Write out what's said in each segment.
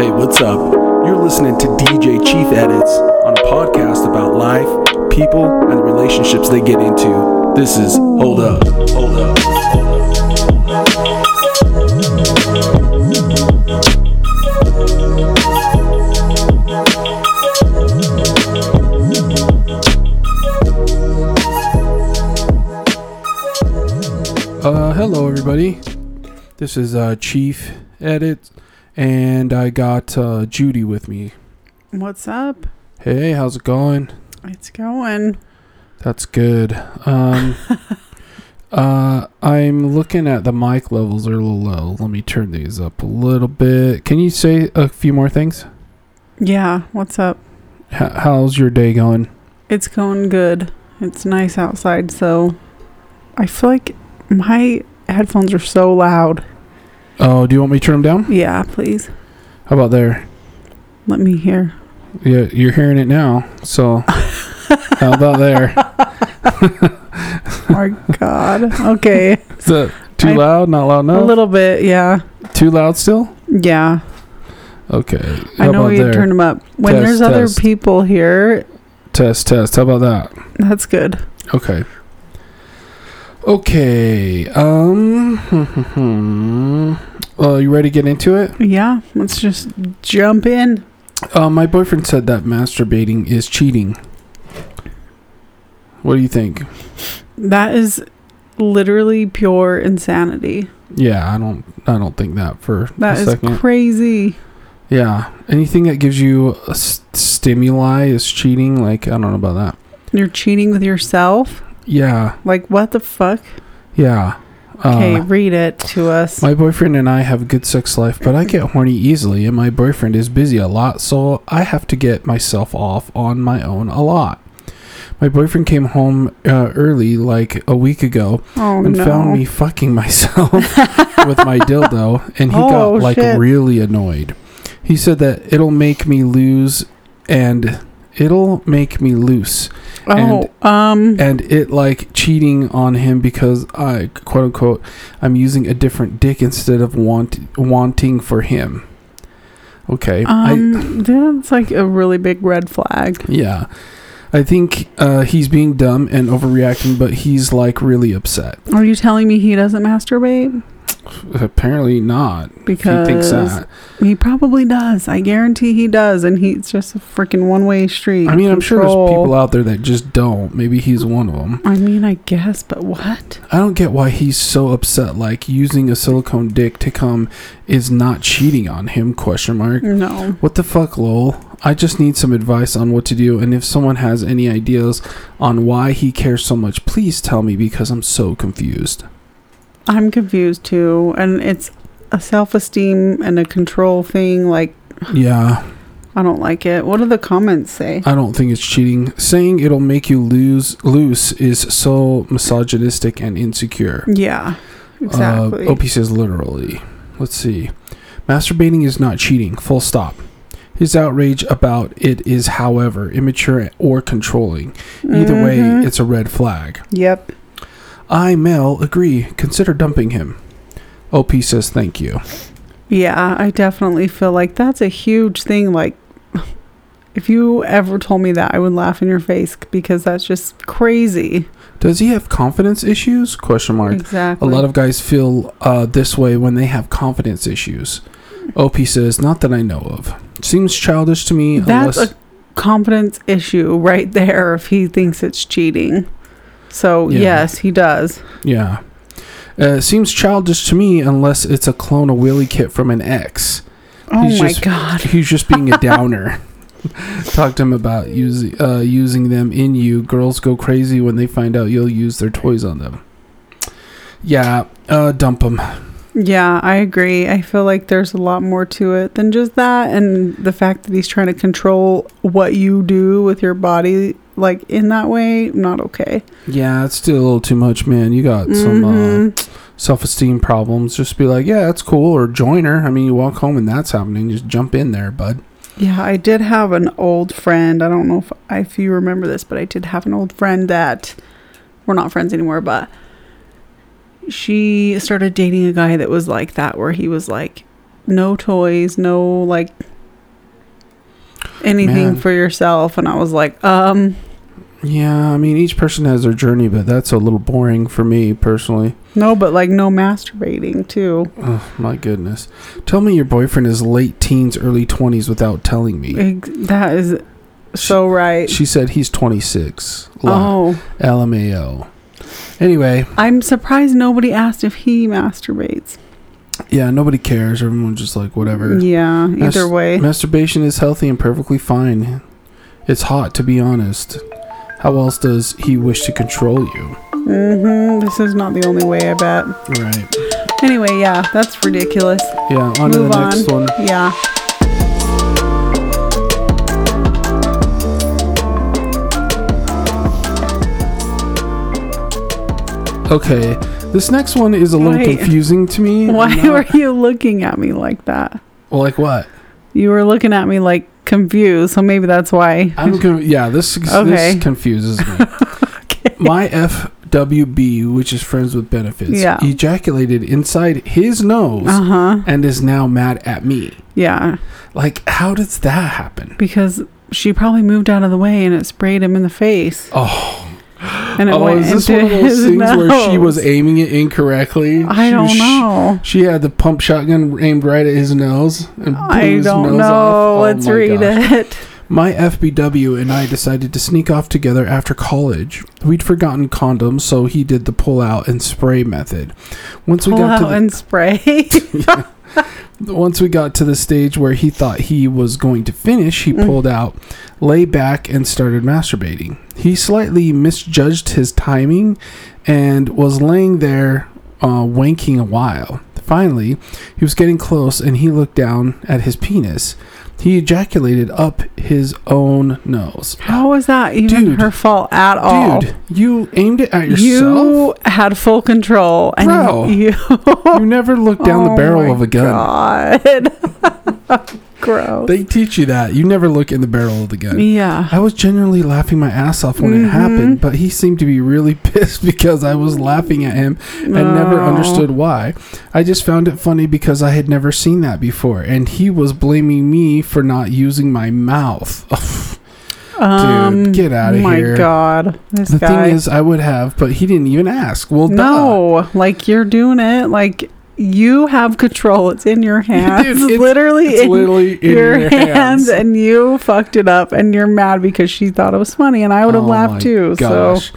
Hey, what's up? You're listening to DJ Chief Edits on a podcast about life, people, and the relationships they get into. This is Holup. Hold Up. Uh, hello everybody. This is uh, Chief Edit, and I got uh, Judy with me. What's up? Hey, how's it going? It's going. That's good. Um, uh, I'm looking at the mic levels are a little low. Let me turn these up a little bit. Can you say a few more things? Yeah, what's up? H- how's your day going? It's going good. It's nice outside, so I feel like my headphones are so loud. Oh, do you want me to turn them down? Yeah, please. How about there? Let me hear. Yeah, you're hearing it now. So, how about there? My God. Okay. Is that too I- loud? Not loud enough. A little bit, yeah. Too loud still? Yeah. Okay. I know we there? turn them up. When Test, there's other people here, Test, test. How about that? that's good. Okay. Okay. Um. Hmm, hmm, hmm. Uh, you ready to get into it? Yeah, let's just jump in. Uh, my boyfriend said that masturbating is cheating. What do you think? That is literally pure insanity. Yeah, I don't. I don't think that for That a is second. crazy. yeah, anything that gives you a s- stimuli is cheating. Like I don't know about that. You're cheating with yourself? Yeah, Like, what the fuck? yeah. Okay, Uh, read it to us. My boyfriend and I have a good sex life, but I get horny easily, and my boyfriend is busy a lot, so I have to get myself off on my own a lot. My boyfriend came home uh, early, like a week ago, oh, and no. found me fucking myself with my dildo, and he Oh, got like shit. really annoyed. He said that it'll make me lose, and it'll make me loose Oh, um, and it like cheating on him because I quote unquote I'm using a different dick instead of want wanting for him. Okay, I um, that's like a really big red flag. yeah, I think uh, he's being dumb and overreacting, but he's like really upset. Are you telling me he doesn't masturbate? Apparently not. Because he thinks that. he probably does. I guarantee he does, and he's just a freaking one-way street. I mean, I'm sure there's people out there that just don't. Maybe he's one of them. I mean, I guess, but what? I don't get why he's so upset. Like using a silicone dick to come is not cheating on him? Question mark. No. What the fuck, lol? I just need some advice on what to do, and if someone has any ideas on why he cares so much, please tell me because I'm so confused. I'm confused too, and it's a self-esteem and a control thing. Like, Yeah, I don't like it. What do the comments say? I don't think it's cheating. Saying it'll make you lose loose is so misogynistic and insecure. Yeah, exactly. Uh, OP says literally. Let's see. Masturbating is not cheating. Full stop. His outrage about it is, however, immature or controlling. Either way, Mhm. it's a red flag. Yep. I, Mel, agree. Consider dumping him. OP says thank you. Yeah, I definitely feel like that's a huge thing. Like, if you ever told me that, I would laugh in your face because that's just crazy. Does he have confidence issues? Question mark. Exactly. A lot of guys feel uh, this way when they have confidence issues. OP says, not that I know of. Seems childish to me. that's unless, a confidence issue right there. If he thinks it's cheating, so Yeah. yes, he does. yeah. Uh, seems childish to me unless it's a clone of Willy Kit from an ex. Oh He's my just- god. He's just being a downer. Talk to him about using uh, using them in you. Girls go crazy when they find out you'll use their toys on them. Yeah, uh, dump them. Yeah, I agree. I feel like there's a lot more to it than just that, and the fact that he's trying to control what you do with your body, like in that way, not okay. Yeah, it's still a little too much, man. You got some uh, Mhm. self esteem problems. Just be like, yeah, that's cool, or join her. I mean, you walk home and that's happening. Just jump in there, bud. Yeah, I did have an old friend. I don't know if if you remember this, but I did have an old friend that we're not friends anymore, but she started dating a guy that was like that where he was like no toys, no like anything Man. for yourself and I was like, um, Yeah, I mean, each person has their journey, but that's a little boring for me personally. no, but like no masturbating too. Oh, my goodness. Tell me your boyfriend is late teens, early 20s without telling me. Ex- That is so right. She said he's 26. Lie. Oh, LMAO. Anyway, I'm surprised nobody asked if he masturbates. yeah, nobody cares. Everyone's just like, whatever. Yeah, Mas- either way. Masturbation is healthy and perfectly fine. It's hot, to be honest. How else does he wish to control you? Mm-hmm. This is not the only way, I bet. Right. Anyway, yeah, that's ridiculous. Yeah, on to the Move next one. Yeah. Okay, this next one is a little Wait. confusing to me. Why were you looking at me like that? Well, like what? You were looking at me like confused, so maybe that's why. I'm con- yeah, this Okay. this confuses me. My FWB, which is friends with benefits, Yeah. ejaculated inside his nose Uh huh. and is now mad at me. Yeah, Like, how does that happen? because she probably moved out of the way and it sprayed him in the face, Oh, and it oh, went is this into one of those things where she was aiming it incorrectly? I She don't was know. She had the pump shotgun aimed right at his nose. And I his don't nose know. off. Oh Let's my read gosh. it. My FBW and I decided to sneak off together after college. We'd forgotten condoms, so he did the pull out and spray method. Once we Pull got to out the, and spray. once we got to the stage where he thought he was going to finish, he Mm. pulled out, lay back, and started masturbating. He slightly misjudged his timing and was laying there uh, wanking a while. Finally, he was getting close and he looked down at his penis. He ejaculated up his own nose. How was that even Dude. her fault at all? Dude, you aimed it at yourself? You had full control, and Bro. you You never looked down the Oh barrel my of a gun. Gross. They teach you that. You never look in the barrel of the gun. yeah. I was genuinely laughing my ass off when it Mhm. happened, but he seemed to be really pissed because I was laughing at him and never Oh. understood why. I just found it funny because I had never seen that before, and he was blaming me for not using my mouth. Um, get outta my here. My God. This the guy. thing is, I would have, but he didn't even ask. Well, duh. no, like you're doing it. Like you have control. It's in your hands. Dude, it's- literally It's in literally in your, your, hands. hands. and you fucked it up, and you're mad because she thought it was funny, and I would have Oh laughed too. Gosh.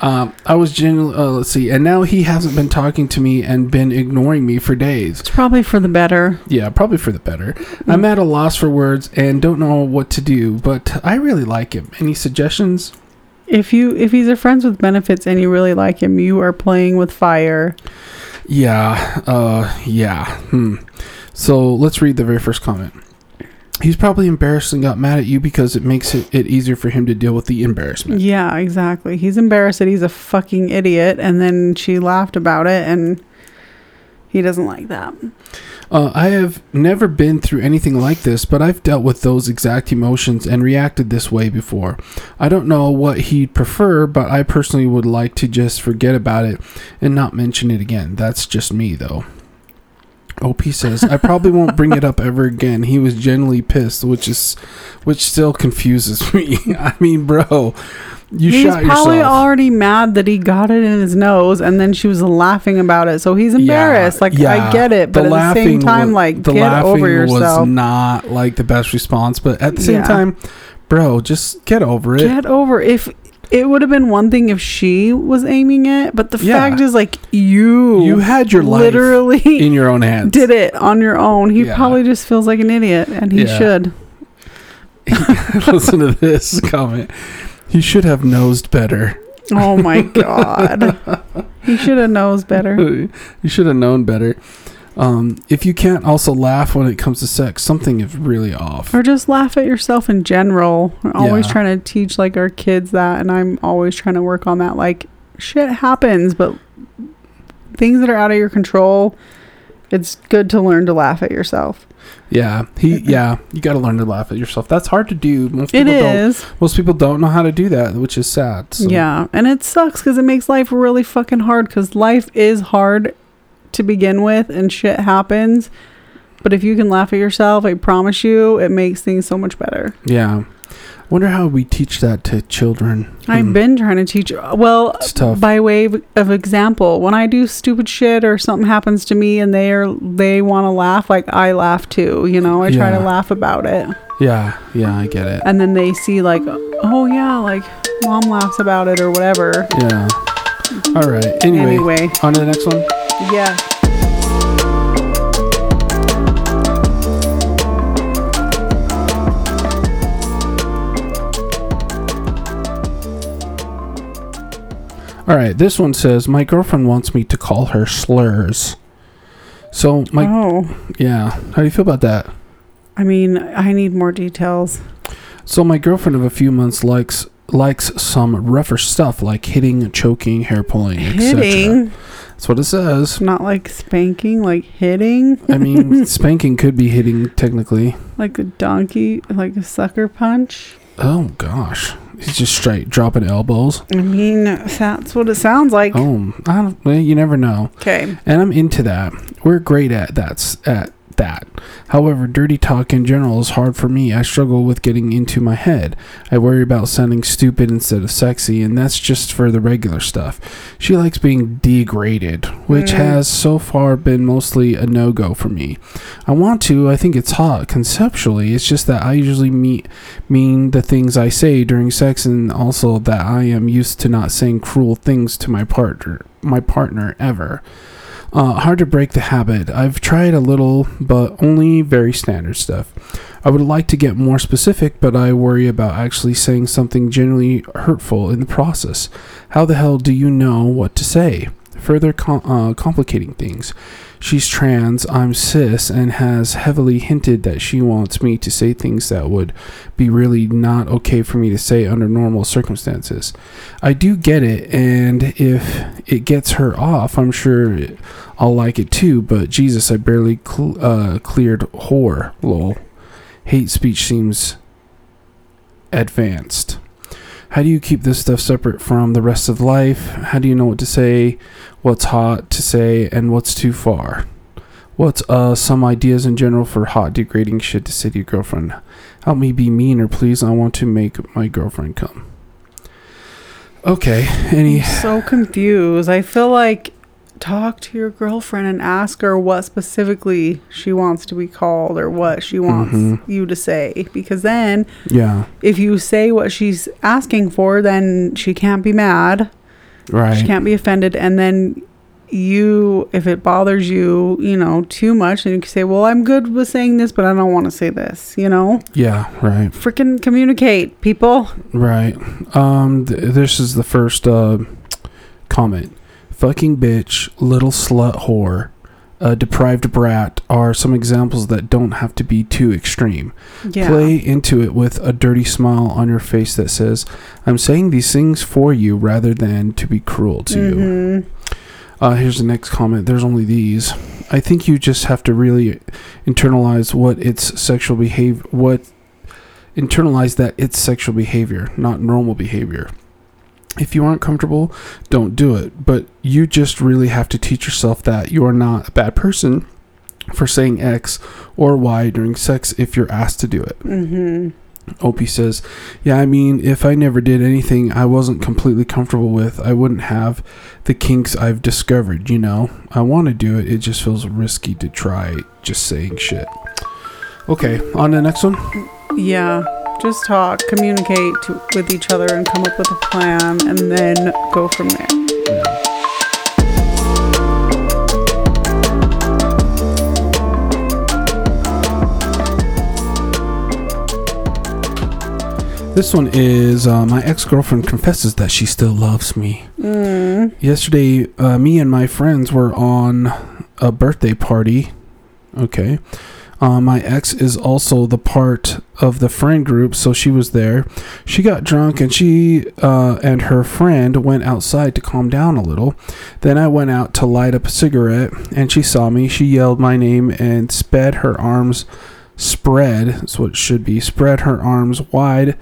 Um, I was genuinely, uh, let's see, and now he hasn't been talking to me and been ignoring me for days. It's probably for the better. Yeah, probably for the better. Mm. I'm at a loss for words and don't know what to do, but I really like him. Any suggestions? If you if he's a friends with benefits and you really like him, you are playing with fire. Yeah, uh, yeah. Hmm. So let's read the very first comment. He's probably embarrassed and got mad at you because it makes it, it easier for him to deal with the embarrassment. Yeah, exactly. He's embarrassed that he's a fucking idiot, and then she laughed about it, and he doesn't like that. Uh, I have never been through anything like this, but I've dealt with those exact emotions and reacted this way before. I don't know what he'd prefer, but I personally would like to just forget about it and not mention it again. That's just me, though. OP says, I probably won't bring it up ever again. He was genuinely pissed, which is, which still confuses me. I mean, bro, you he's shot probably already mad that he got it in his nose, and then she was laughing about it. So he's embarrassed. like yeah. I get it, but The at the same time, wa- like the get laughing over yourself. was not like the best response, but at the same Yeah. time, bro, just get over it. Get over if. It would have been one thing if she was aiming it, but the Yeah. fact is, like you, you had your life literally in your own hands. did it on your own. He Yeah. probably just feels like an idiot, and he Yeah. should. Listen to this comment. He should have nosed better. Oh my god, he should have knows better. you should have known better. Um, if you can't also laugh when it comes to sex, something is really off. Or just laugh at yourself in general. We're always Yeah. trying to teach like our kids that, and I'm always trying to work on that. Like shit happens, but things that are out of your control, it's good to learn to laugh at yourself. Yeah, he. Yeah, you got to learn to laugh at yourself. That's hard to do. Most It people don't. Most people don't know how to do that, which is sad. So. yeah, and it sucks because it makes life really fucking hard. Because life is hard to begin with, and shit happens. But if you can laugh at yourself, I promise you, it makes things so much better. Yeah. I wonder how we teach that to children. I've Hmm. been trying to teach. Well, It's tough. by way of, of example, when I do stupid shit or something happens to me and they are they want to laugh, like I laugh too. You know, I try to laugh about it, Yeah, yeah, I get it. and then they see like, oh yeah, like mom laughs about it or whatever. Yeah. All right. Anyway, Anyway, on to the next one. Yeah. All right. This one says my girlfriend wants me to call her slurs. So my oh, yeah. How do you feel about that? I mean, I need more details. So my girlfriend of a few months likes likes some rougher stuff like hitting, choking, hair pulling, etc. That's what it says. not like spanking, like hitting, I mean, spanking could be hitting technically. like a donkey, like a sucker punch. Oh gosh, he's just straight dropping elbows. I mean, that's what it sounds like. Oh, I don't. You never know. Okay. And I'm into that. We're great at that. At that. However, dirty talk in general is hard for me. I struggle with getting into my head. I worry about sounding stupid instead of sexy, and that's just for the regular stuff. She likes being degraded, which Mm. has so far been mostly a no go for me. I want to, I think it's hot conceptually. It's just that I usually meet, mean the things I say during sex, and also that I am used to not saying cruel things to my partner, my partner ever. Uh, hard to break the habit. I've tried a little, but only very standard stuff. I would like to get more specific, but I worry about actually saying something genuinely hurtful in the process. How the hell do you know what to say? Further com- uh, complicating things. She's trans, I'm cis, and has heavily hinted that she wants me to say things that would be really not okay for me to say under normal circumstances. I do get it, and if it gets her off, I'm sure I'll like it too, but Jesus, I barely cl- uh, cleared whore, lol. Hate speech seems advanced. How do you keep this stuff separate from the rest of life? How do you know what to say, what's hot to say, and what's too far? What's uh some ideas in general for hot degrading shit to say to your girlfriend? Help me be meaner, please. I want to make my girlfriend come. Okay. Any I'm so confused. I feel like talk to your girlfriend and ask her what specifically she wants to be called or what she wants Mhm. you to say. Because then, yeah, if you say what she's asking for, then she can't be mad. right She can't be offended. And then you, if it bothers you, you know, too much, then you can say, well, I'm good with saying this, but I don't want to say this, you know? Yeah, right. Freaking communicate, people. Right. Um th- this is the first uh comment. Fucking bitch, little slut whore, a deprived brat are some examples that don't have to be too extreme. Yeah. Play into it with a dirty smile on your face that says, "I'm saying these things for you rather than to be cruel to you." Mhm. Uh, here's the next comment. There's only these. I think you just have to really internalize what it's sexual behavior. What internalize that it's sexual behavior, not normal behavior. If you aren't comfortable, don't do it. But you just really have to teach yourself that you are not a bad person for saying X or Y during sex if you're asked to do it. Mhm. OP says, Yeah, I mean, if I never did anything I wasn't completely comfortable with, I wouldn't have the kinks I've discovered, you know? I want to do it, it just feels risky to try just saying shit. Okay, on to the next one. Yeah, just talk, communicate to, with each other, and come up with a plan, and then go from there. This one is uh, my ex girlfriend confesses that she still loves me. Mm. Yesterday, uh, me and my friends were on a birthday party. Okay. Uh, my ex is also the part of the friend group, so she was there. She got drunk and she uh, and her friend went outside to calm down a little. Then I went out to light up a cigarette and she saw me. She yelled my name and sped her arms spread, that's what should be, spread her arms wide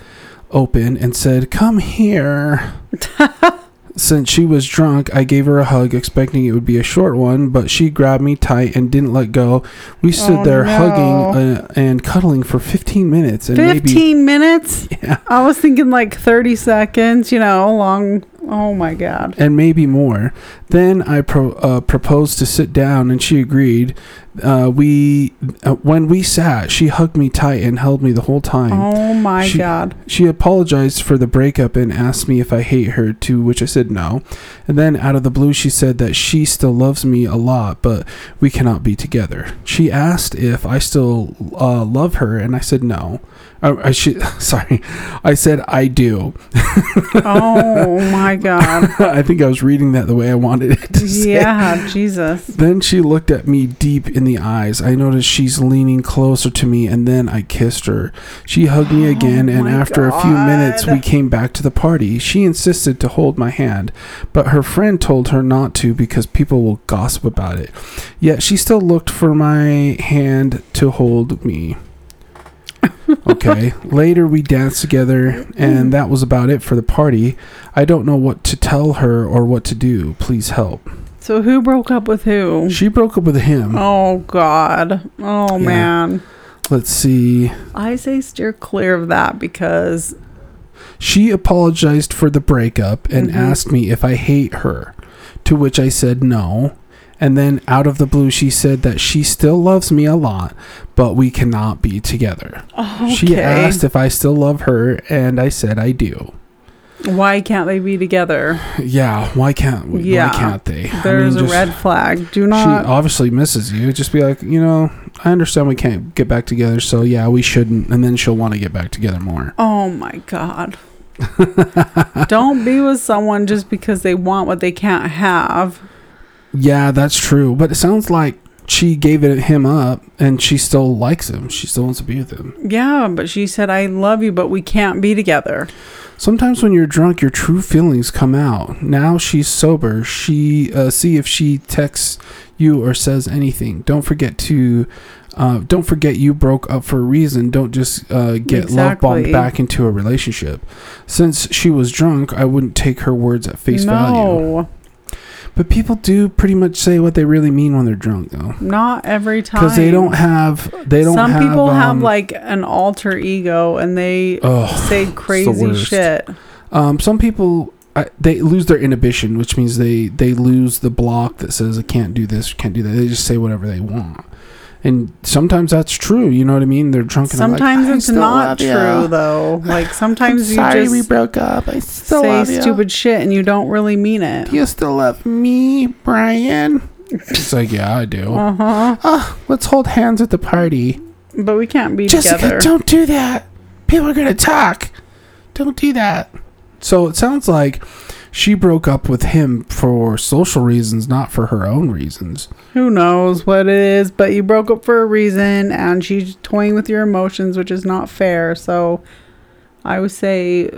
open and said, Come here. Since she was drunk, I gave her a hug, expecting it would be a short one, but she grabbed me tight and didn't let go. We stood Oh, there no. hugging uh, and cuddling for 15 minutes, and maybe 15 minutes? yeah, I was thinking like 30 seconds, you know, long. Oh my God. and maybe more. Then I pro- uh, proposed to sit down, and she agreed. Uh, we uh, when we sat, she hugged me tight and held me the whole time. Oh my She- God. She apologized for the breakup and asked me if I hate her, to which I said no. And then out of the blue, she said that she still loves me a lot, but we cannot be together. She asked if I still uh, love her, and I said no. Uh, I should, sorry, I said I do. Oh my God. I think I was reading that the way I wanted it to say. Yeah, Jesus. Then she looked at me deep in the eyes. I noticed she's leaning closer to me, and then I kissed her. She hugged me Oh again, and my after a few minutes, we came back to the party. She insisted to hold my hand, but her friend told her not to because people will gossip about it. Yet she still looked for my hand to hold me. Okay. Later, we danced together, and that was about it for the party. I don't know what to tell her or what to do. Please help. So who broke up with who? She broke up with him. Oh God. Oh Yeah. man. Let's see. I say steer clear of that because She apologized for the breakup and Mhm. asked me if I hate her, to which I said no. And then out of the blue, she said that she still loves me a lot, but we cannot be together. okay. She asked if I still love her, and I said I do. why can't they be together? Yeah, why can't we? Yeah. Why can't they? I There's mean, a red flag. Do not. She obviously misses you. Just be like, you know, I understand we can't get back together, so yeah, we shouldn't. And then she'll want to get back together more. oh my God. Don't be with someone just because they want what they can't have. Yeah, that's true. But it sounds like she gave it him up and she still likes him. She still wants to be with him. Yeah, but she said, I love you, but we can't be together. Sometimes when you're drunk, your true feelings come out. Now she's sober. She uh, see if she texts you or says anything. Don't forget to. Uh, don't forget you broke up for a reason. Don't just uh, get love bombed back into a relationship. Since she was drunk, I wouldn't take her words at face value. But people do pretty much say what they really mean when they're drunk, though. not every time. because they don't have they don't Some have, people have um, like an alter ego and they ugh, say crazy shit. um some people I, they lose their inhibition which means they they lose the block that says i can't do this can't do that they just say whatever they want and sometimes that's true you know what i mean they're drunk and they're like, Sometimes it's not true ya. though. Like I'm sometimes you sorry just we broke up i still say love you. stupid shit and you don't really mean it. do you still love me brian it's like yeah i do Uh huh. oh let's hold hands at the party But we can't be Jessica, together. don't do that. People are gonna talk. Don't do that. So it sounds like she broke up with him for social reasons, not for her own reasons. Who knows what it is? But you broke up for a reason, and she's toying with your emotions, which is not fair. So I would say.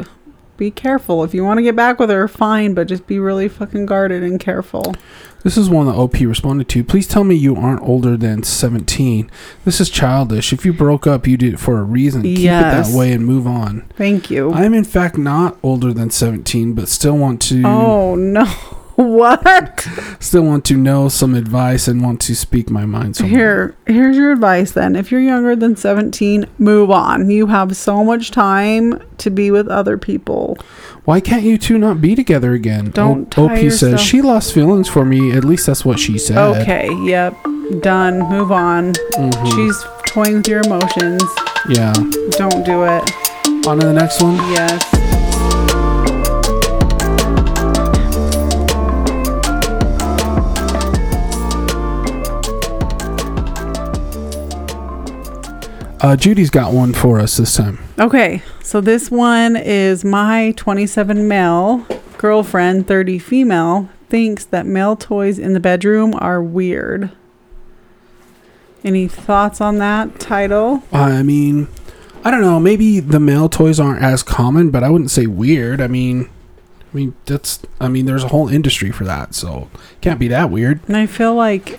Be careful. If you want to get back with her, fine, but just be really fucking guarded and careful. This is one that OP responded to. Please tell me you aren't older than 17. This is childish. If you broke up, you did it for a reason. Keep it that way and move on. Thank you. I am, in fact, not older than 17, but still want to oh no. What? still want to know some advice and want to speak my mind. somewhere. Here, here's your advice then. If you're younger than 17, move on. You have so much time to be with other people. Why can't you two not be together again? Don't O- OP yourself- says she lost feelings for me. At least that's what she said. Okay, yep. Done. Move on. Mhm. She's toying with your emotions. yeah. Don't do it. On to the next one. Yes. Uh, Judy's got one for us this time. Okay, so this one is my 27 male girlfriend, 30 female, thinks that male toys in the bedroom are weird. Any thoughts on that title? I mean, I don't know. Maybe the male toys aren't as common, but I wouldn't say weird. I mean, I mean that's. I mean, there's a whole industry for that, so can't be that weird. And I feel like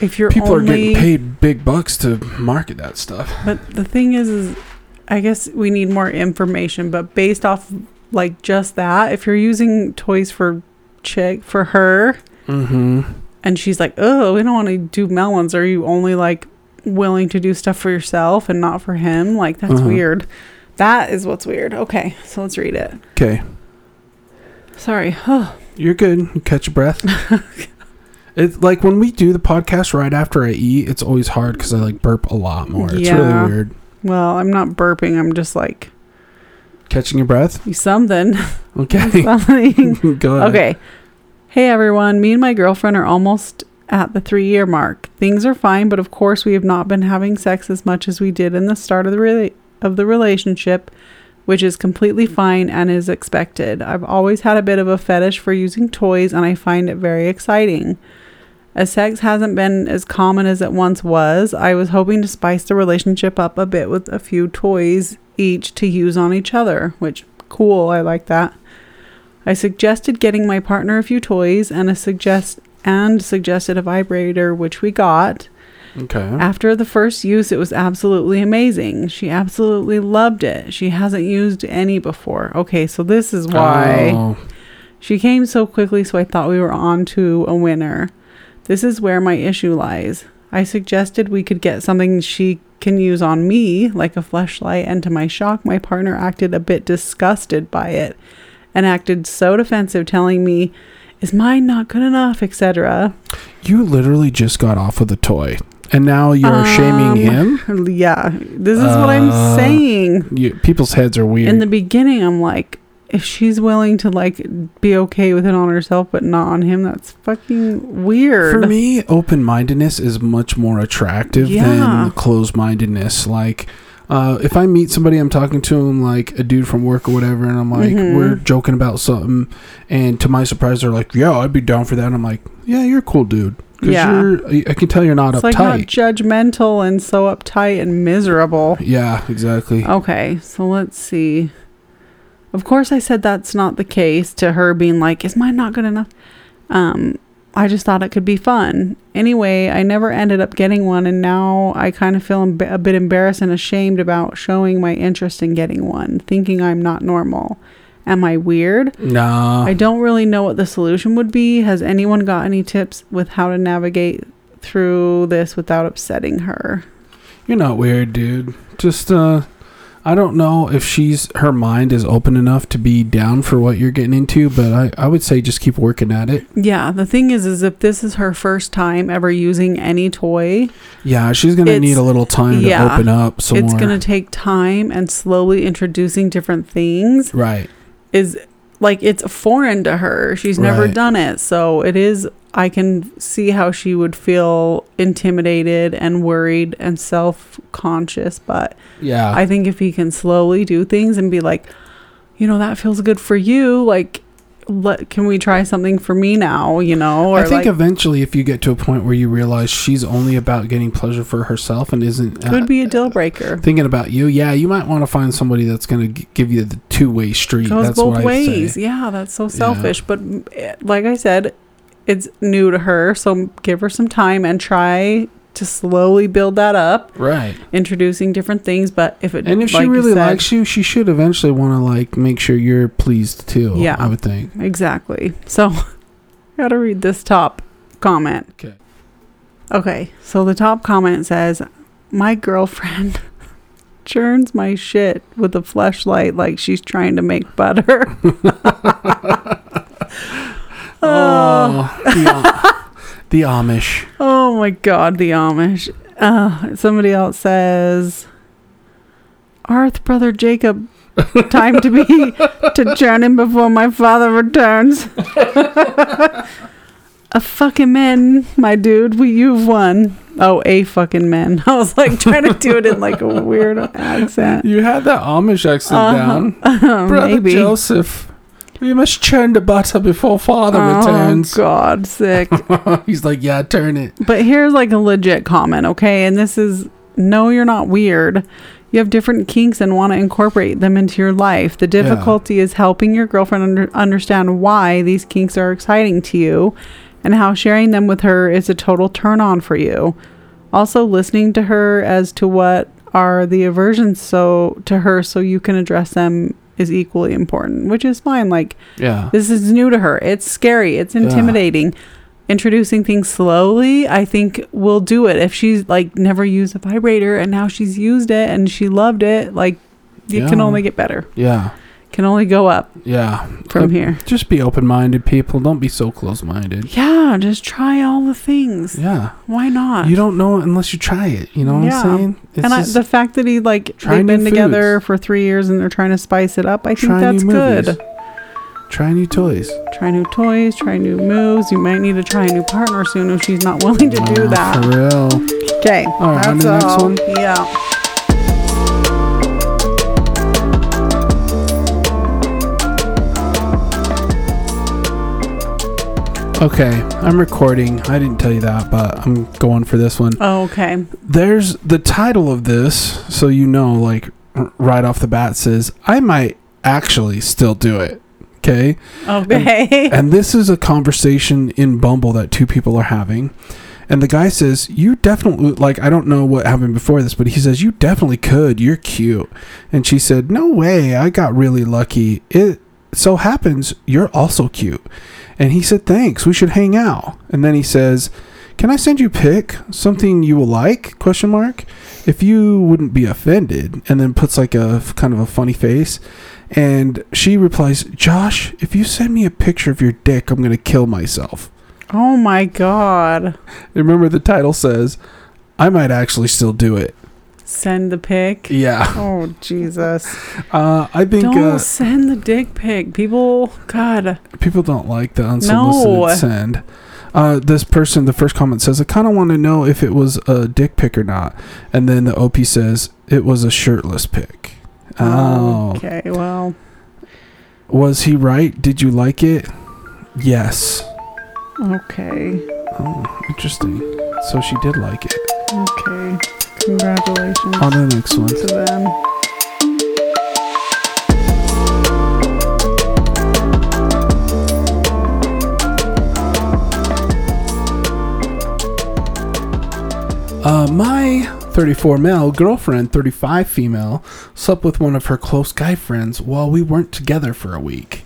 if you're People only, are getting paid big bucks to market that stuff. But the thing is, is I guess we need more information. But based off like just that. If you're using toys for chick for her Mm-hmm. and she's like, "Oh, we don't want to do melons," are you only like willing to do stuff for yourself and not for him? Like that's Uh-huh. weird. That is what's weird. Okay, so let's read it. Okay. Sorry. Oh, You're good. Catch your breath. it's like when we do the podcast right after I eat, it's always hard because I like burp a lot more. It's Yeah. really weird. well, I'm not burping. I'm just like Catching your breath? something. Okay. something. Go ahead. Okay. Hey everyone, me and my girlfriend are almost at the three year mark. Things are fine, but of course we have not been having sex as much as we did in the start of the rela- of the relationship, which is completely fine and is expected. I've always had a bit of a fetish for using toys and I find it very exciting. As sex hasn't been as common as it once was, I was hoping to spice the relationship up a bit with a few toys each to use on each other, which cool, I like that. I suggested getting my partner a few toys and a suggest and suggested a vibrator, which we got. Okay. After the first use, it was absolutely amazing. She absolutely loved it. She hasn't used any before. Okay, so this is why Oh, she came so quickly, so I thought we were on to a winner. This is where my issue lies. I suggested we could get something she can use on me, like a fleshlight, and to my shock, my partner acted a bit disgusted by it and acted so defensive, telling me, Is mine not good enough, etc. you literally just got off with a toy, and now you're shaming Um, him. Yeah, this is what I'm Uh, saying. You, people's heads are weird. In the beginning, I'm like, if she's willing to like be okay with it on herself but not on him, that's fucking weird. For me, open mindedness is much more attractive Yeah. than closed mindedness. Like, uh, if I meet somebody, I'm talking to him like a dude from work or whatever, and I'm like, Mhm. we're joking about something, and to my surprise, they're like, "Yeah, I'd be down for that." And I'm like, "Yeah, you're a cool dude." 'Cause Yeah. you're, I can tell you're not it's like not judgmental and so uptight and miserable. yeah, exactly. Okay, so let's see. Of course, I said that's not the case to her being like, "Is mine not good enough?" Um, I just thought it could be fun. Anyway, I never ended up getting one, and now I kind of feel emb- a bit embarrassed and ashamed about showing my interest in getting one, thinking I'm not normal. Am I weird? Nah. I don't really know what the solution would be. Has anyone got any tips with how to navigate through this without upsetting her? You're not weird, dude. Just uh I don't know if she's her mind is open enough to be down for what you're getting into, but I, I would say just keep working at it. Yeah, the thing is, is if this is her first time ever using any toy, Yeah, she's gonna need a little time yeah, to open up some it's more. gonna take time and slowly introducing different things right. is like it's foreign to her. She's never done it, so it is. I can see how she would feel intimidated and worried and self conscious, but Yeah. I think if he can slowly do things and be like, you know, that feels good for you, like, let, can we try something for me now? You know, or I think like, eventually, if you get to a point where you realize she's only about getting pleasure for herself and isn't uh, could be a deal breaker. thinking about you, yeah, you might want to find somebody that's going to g- give you the two way street. Goes that's both what ways. Say. Yeah, that's so selfish. But eh, like I said, it's new to her, so give her some time and try to slowly build that up, Right. introducing different things. But if it And if like she you really said- likes you, she should eventually want to like make sure you're pleased too. Yeah. I would think. exactly. So, gotta read this top comment. Okay. Okay, so the top comment says, "My girlfriend churns my shit with a fleshlight like she's trying to make butter." Oh, the, Am- the Amish. Oh my god, the Amish. Uh, somebody else says, Arth, brother Jacob, time to be to churn him before my father returns. a fucking man, my dude. We you've won. Oh, a fucking man. I was like trying to do it in like a weird accent. You had that Amish accent Uh-huh. down. Brother Maybe. Joseph, we must churn the butter before father returns. oh returns. God, sick. He's like, yeah, turn it. But here's like a legit comment, okay? And this is no, you're not weird. You have different kinks and want to incorporate them into your life. The difficulty is helping your girlfriend under, understand why these kinks are exciting to you and how sharing them with her is a total turn on for you. Also listening to her as to what are the aversions so to her so you can address them is equally important, which is fine. Like Yeah. this is new to her. It's scary. It's intimidating. Introducing things slowly, I think will do it. If she's like never used a vibrator and now she's used it and she loved it, like it can only get better. Yeah. Can only go up Yeah. from here. Just be open minded, people. Don't be so close minded. Yeah, just try all the things. Yeah. Why not? You don't know it unless you try it. You know what Yeah. I'm saying? It's and I, just the fact that he like Try they've been together for three years and they're trying to spice it up, I think try that's new movies. good. Try new toys. Try new toys, try new moves. You might need to try a new partner soon if she's not willing to do Wow, that. For real. Okay, All right, on to the next one. Yeah. Okay, I'm recording. I didn't tell you that, but I'm going for this one. Oh, okay. There's the title of this, so you know, like r- right off the bat says, I might actually still do it. Okay. Okay. And this is a conversation in Bumble that two people are having. And the guy says, You definitely, like, I don't know what happened before this, but he says, You definitely could. You're cute. And she said, No way. I got really lucky. It so happens you're also cute. And he said, Thanks. We should hang out. And then he says, Can I send you a pic? Something you will like? Question mark. If you wouldn't be offended. And then puts like a kind of a funny face. And she replies, Josh, if you send me a picture of your dick, I'm going to kill myself. oh my god. Remember, the title says, I might actually still do it. Send the pic. Yeah. Oh Jesus! Uh, I think Don't uh, send the dick pic. People, God. people don't like the unsolicited No. send. Uh, this person, the first comment says, I kind of want to know if it was a dick pic or not. And then the OP says, it was a shirtless pic. Oh. Okay. Well. Was he right? Did you like it? Yes. Okay. Oh, interesting. So she did like it. Okay. Congratulations On the next one. to them. Uh, my 34 male girlfriend, 35 female, slept with one of her close guy friends while we weren't together for a week.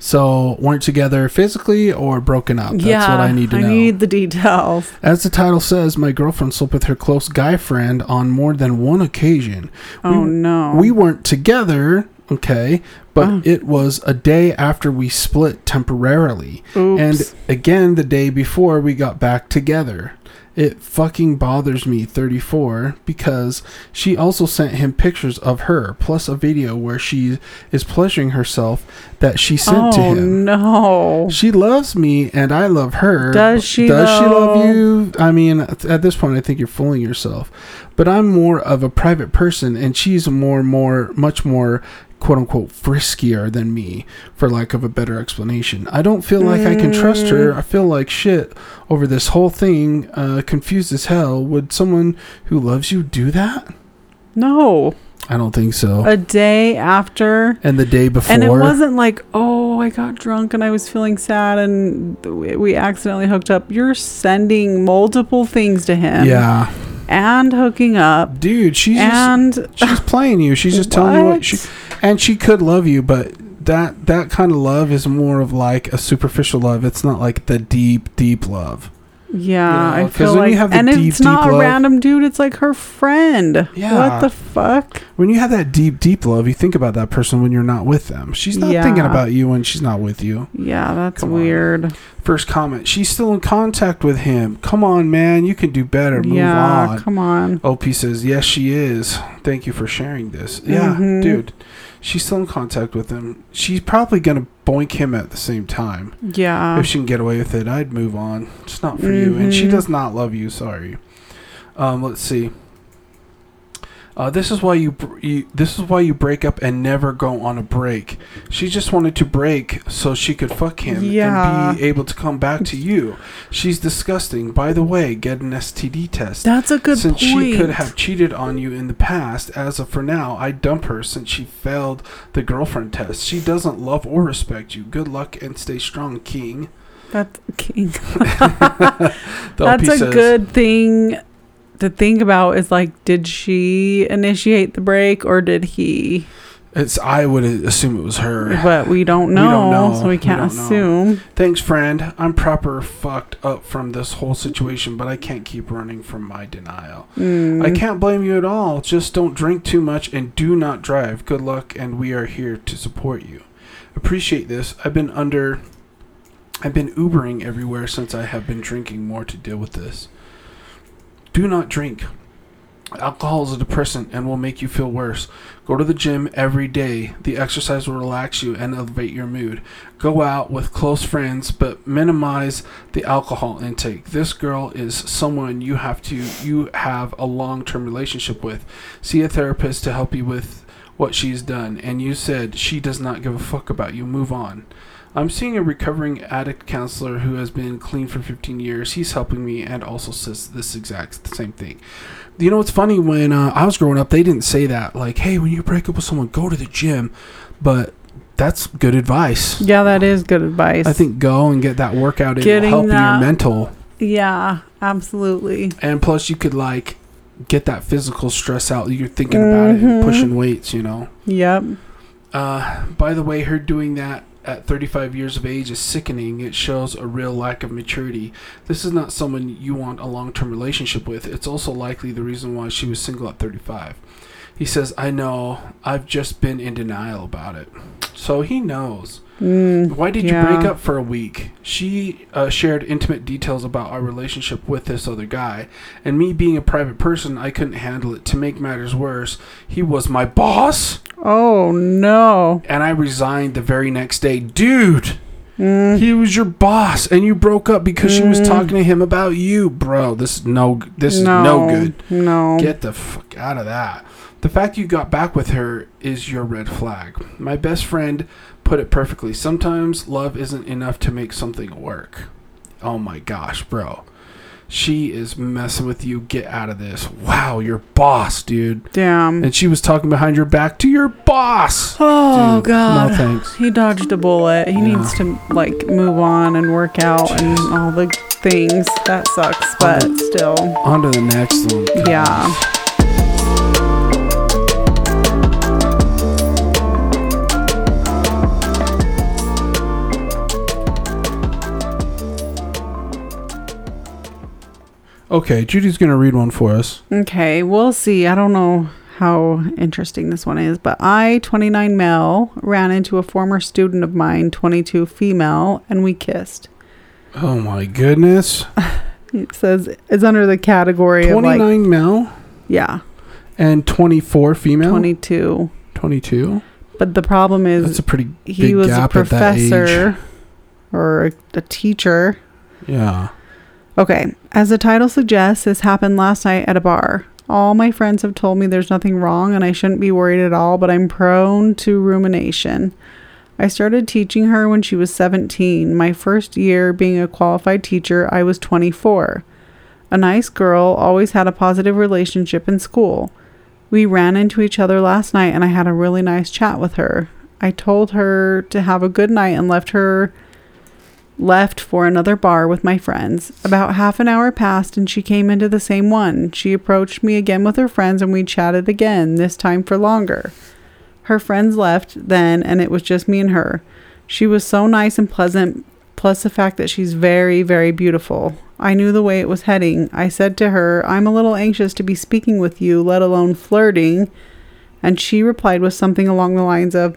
So, weren't together physically or broken up? That's yeah. what I need to know. I need the details. As the title says, my girlfriend slept with her close guy friend on more than one occasion. Oh we, no. We weren't together, okay, but Oh. it was a day after we split temporarily. Oops. And again, the day before we got back together. It fucking bothers me, 34, because she also sent him pictures of her, plus a video where she is pleasuring herself that she sent oh to him. no. She loves me and I love her. Does she, Does she love you? I mean, at at this point, I think you're fooling yourself. But I'm more of a private person, and she's more, more, much more, quote unquote, friskier than me, for lack of a better explanation. I don't feel like I can trust her. Mm. I feel like shit over this whole thing, uh, confused as hell. Would someone who loves you do that? No. I don't think so. A day after. and the day before. And it wasn't like, oh, I got drunk and I was feeling sad and we we accidentally hooked up. You're sending multiple things to him. Yeah. And hooking up. Dude, she's just. And she's playing you. She's just telling you what What? she and she could love you, but that that kind of love is more of like a superficial love. It's not like the deep, deep love. Yeah, You know, I feel like, and deep, it's not a love- random dude. It's like her friend. Yeah. What the fuck? When you have that deep, deep love, you think about that person when you're not with them. She's not thinking about you when she's not with you. Yeah, that's Come on. weird. First comment: She's still in contact with him. Come on, man, you can do better. Move yeah, on. come on. OP says, Yes, she is. Thank you for sharing this. Yeah, Mhm. dude. She's still in contact with him. She's probably going to boink him at the same time. Yeah. if she can get away with it, I'd move on. It's not for you. And she Mhm. does not love you. Sorry. Um, let's see. Uh, this is why you, you this is why you break up and never go on a break. She just wanted to break so she could fuck him Yeah. and be able to come back to you. She's disgusting. By the way, get an STD test. That's a good since point. she could have cheated on you in the past, as of for now, I dump her since she failed the girlfriend test. She doesn't love or respect you. Good luck and stay strong, King. That's king. That's a says, good thing to think about is like, did she initiate the break or did he? It's I would assume it was her. but we don't know, we don't know. so we We can't know. assume. Thanks, friend. I'm proper fucked up from this whole situation, but I can't keep running from my denial. Mm. I can't blame you at all. Just don't drink too much and do not drive. Good luck, and we are here to support you. Appreciate this. I've been under. I've been Ubering everywhere since I have been drinking more to deal with this. Do not drink. Alcohol is a depressant and will make you feel worse. Go to the gym every day. The exercise will relax you and elevate your mood. Go out with close friends, but minimize the alcohol intake. This girl is someone you have to you have a long-term relationship with. See a therapist to help you with what she's done. And you said she does not give a fuck about you. Move on. I'm seeing a recovering addict counselor who has been clean for 15 years. He's helping me and also says this exact same thing. You know, it's funny when uh, I was growing up, they didn't say that. Like, hey, when you break up with someone, go to the gym. But that's good advice. Yeah, that is good advice. I think go and get that workout in. Getting It'll help that- your mental. Yeah, absolutely. And plus, you could, like, get that physical stress out. You're thinking about it and Mhm. pushing weights, you know. Yep. Uh, by the way, her doing that at 35 years of age is sickening. It shows a real lack of maturity. This is not someone you want a long term relationship with. It's also likely the reason why she was single at 35. He says, I know. I've just been in denial about it. So he knows. Mm, Why did yeah. you break up for a week? She uh, shared intimate details about our relationship with this other guy. And me being a private person, I couldn't handle it. To make matters worse, he was my boss Oh no. and I resigned the very next day. Dude, Mm, he was your boss, and you broke up because she was Mm. talking to him about you, bro. This is no, this is no, no good. No. Get the fuck out of that. The fact you got back with her is your red flag. My best friend put it perfectly. Sometimes love isn't enough to make something work. Oh my gosh, bro. She is messing with you. Get out of this. Wow, your boss, dude. Damn. And she was talking behind your back to your boss. oh Dude, god. No thanks. He dodged a bullet. He Yeah. needs to like move on and work out and all the things. That sucks, but still. On to the next one. Yeah. Okay, Judy's gonna read one for us. Okay, we'll see. I don't know how interesting this one is, but I, 29 male, ran into a former student of mine, 22 female, and we kissed. Oh my goodness. It says it's under the category of Twenty like, male yeah, and twenty four female. 22. Twenty two. But the problem is That's a pretty he big was a gap at that age. professor or a, a teacher. Yeah. Okay, as the title suggests, this happened last night at a bar. All my friends have told me there's nothing wrong and I shouldn't be worried at all, but I'm prone to rumination. I started teaching her when she was 17. My first year being a qualified teacher, I was 24. A nice girl, always had a positive relationship in school. We ran into each other last night and I had a really nice chat with her. I told her to have a good night and left her left for another bar with my friends. About half an hour passed and she came into the same one. She approached me again with her friends and we chatted again, this time for longer. Her friends left then and it was just me and her. She was so nice and pleasant, plus the fact that she's very, very beautiful. I knew the way it was heading. I said to her, I'm a little anxious to be speaking with you, let alone flirting. And she replied with something along the lines of,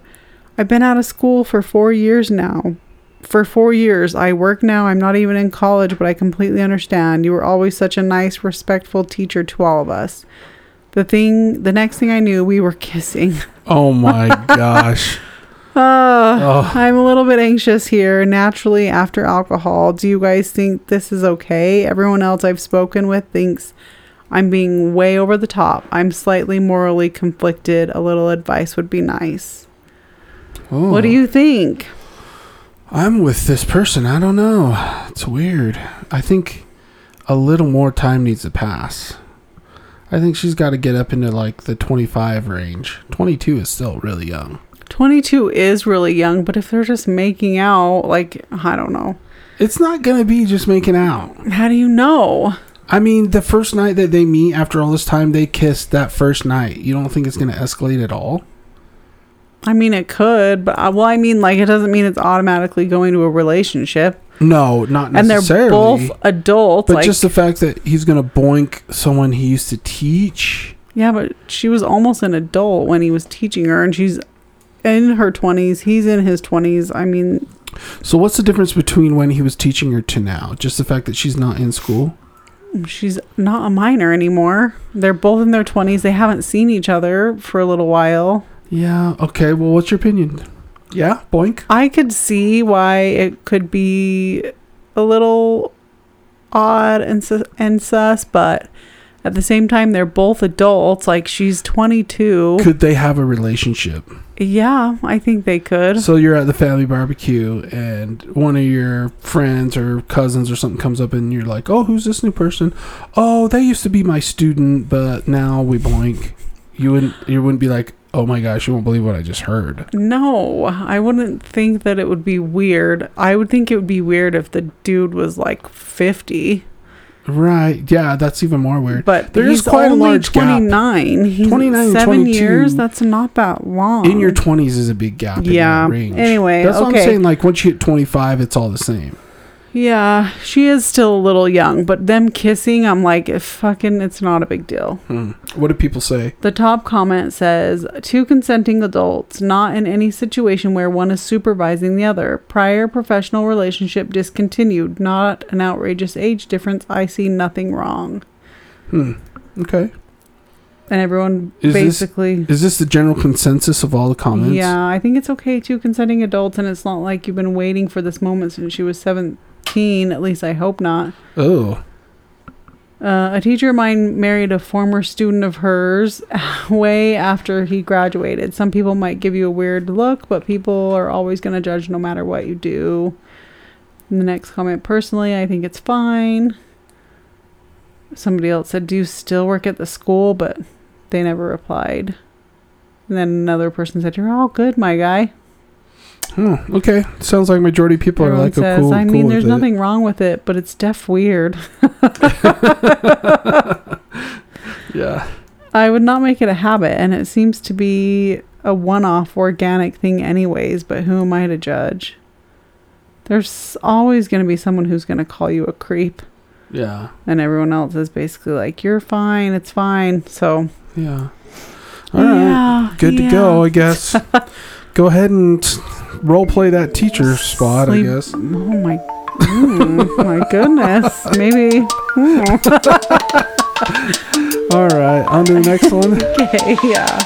I've been out of school for four years now for four years. I work now. I'm not even in college, but I completely understand. You were always such a nice, respectful teacher to all of us. The thing, the next thing I knew, we were kissing. Oh my gosh. Uh, Oh. I'm a little bit anxious here. Naturally, after alcohol, do you guys think this is okay? Everyone else I've spoken with thinks I'm being way over the top. I'm slightly morally conflicted. A little advice would be nice. What do Oh. you think? I'm with this person. I don't know. It's weird. I think a little more time needs to pass. I think she's got to get up into like the 25 range. 22 is still really young. 22 is really young, but if they're just making out, like, I don't know. It's not going to be just making out. How do you know? I mean, the first night that they meet after all this time, they kissed that first night. You don't think it's going to escalate at all? I mean, it could, but uh, well, I mean, like it doesn't mean it's automatically going to a relationship. No, not And they're necessarily. both adults. but like, just the fact that he's gonna boink someone he used to teach. yeah, but she was almost an adult when he was teaching her, and she's in her twenties. He's in his twenties. I mean, So what's the difference between when he was teaching her to now? Just the fact that she's not in school. she's not a minor anymore. They're both in their twenties. They haven't seen each other for a little while. Yeah. Okay. Well, what's your opinion? Yeah. Boink. I could see why it could be a little odd and sus, and sus, but at the same time, they're both adults. Like she's 22. Could they have a relationship? yeah, I think they could. So you're at the family barbecue, and one of your friends or cousins or something comes up, and you're like, "Oh, who's this new person? Oh, they used to be my student, but now we boink." You wouldn't. You wouldn't be like, "Oh my gosh, you won't believe what I just heard." No, I wouldn't think that it would be weird. I would think it would be weird if the dude was like 50, Right? Yeah, that's even more weird. but There is he's quite a only large gap. 29. He's 29 and 7 years. That's not that long. In your twenties is a big gap. in Yeah. Anyway, that's what I'm saying. Like once you hit 25, it's all the same. Yeah, she is still a little young, but them kissing, I'm like, if fucking, it's not a big deal. Hmm. What do people say? The top comment says, two consenting adults, not in any situation where one is supervising the other. Prior professional relationship discontinued, not an outrageous age difference. I see nothing wrong. Hmm. Okay. And everyone Is this- basically. Is this the general consensus of all the comments? Yeah, I think it's okay. Two consenting adults, and it's not like you've been waiting for this moment since she was 17. At least I hope not. Oh. Uh, a teacher of mine married a former student of hers way after he graduated. Some people might give you a weird look, but people are always going to judge no matter what you do. And the next comment, personally, I think it's fine. Somebody else said, Do you still work at the school? But they never replied. And then another person said, You're all good, my guy. Hmm. Okay. Sounds like majority of people Everyone are like says, a cool. I mean, there's it. nothing wrong with it, but it's deaf weird. Yeah. I would not make it a habit, and it seems to be a one off organic thing, anyways, but who am I to judge? There's always going to be someone who's going to call you a creep, Yeah. and everyone else is basically like, you're fine, it's fine. So, Yeah. All right. yeah. Good to go, I guess. go ahead and role play that teacher spot, Sleep- I guess. Oh my, mm, my goodness. Maybe. mm, All right. On to the next one. Okay, yeah.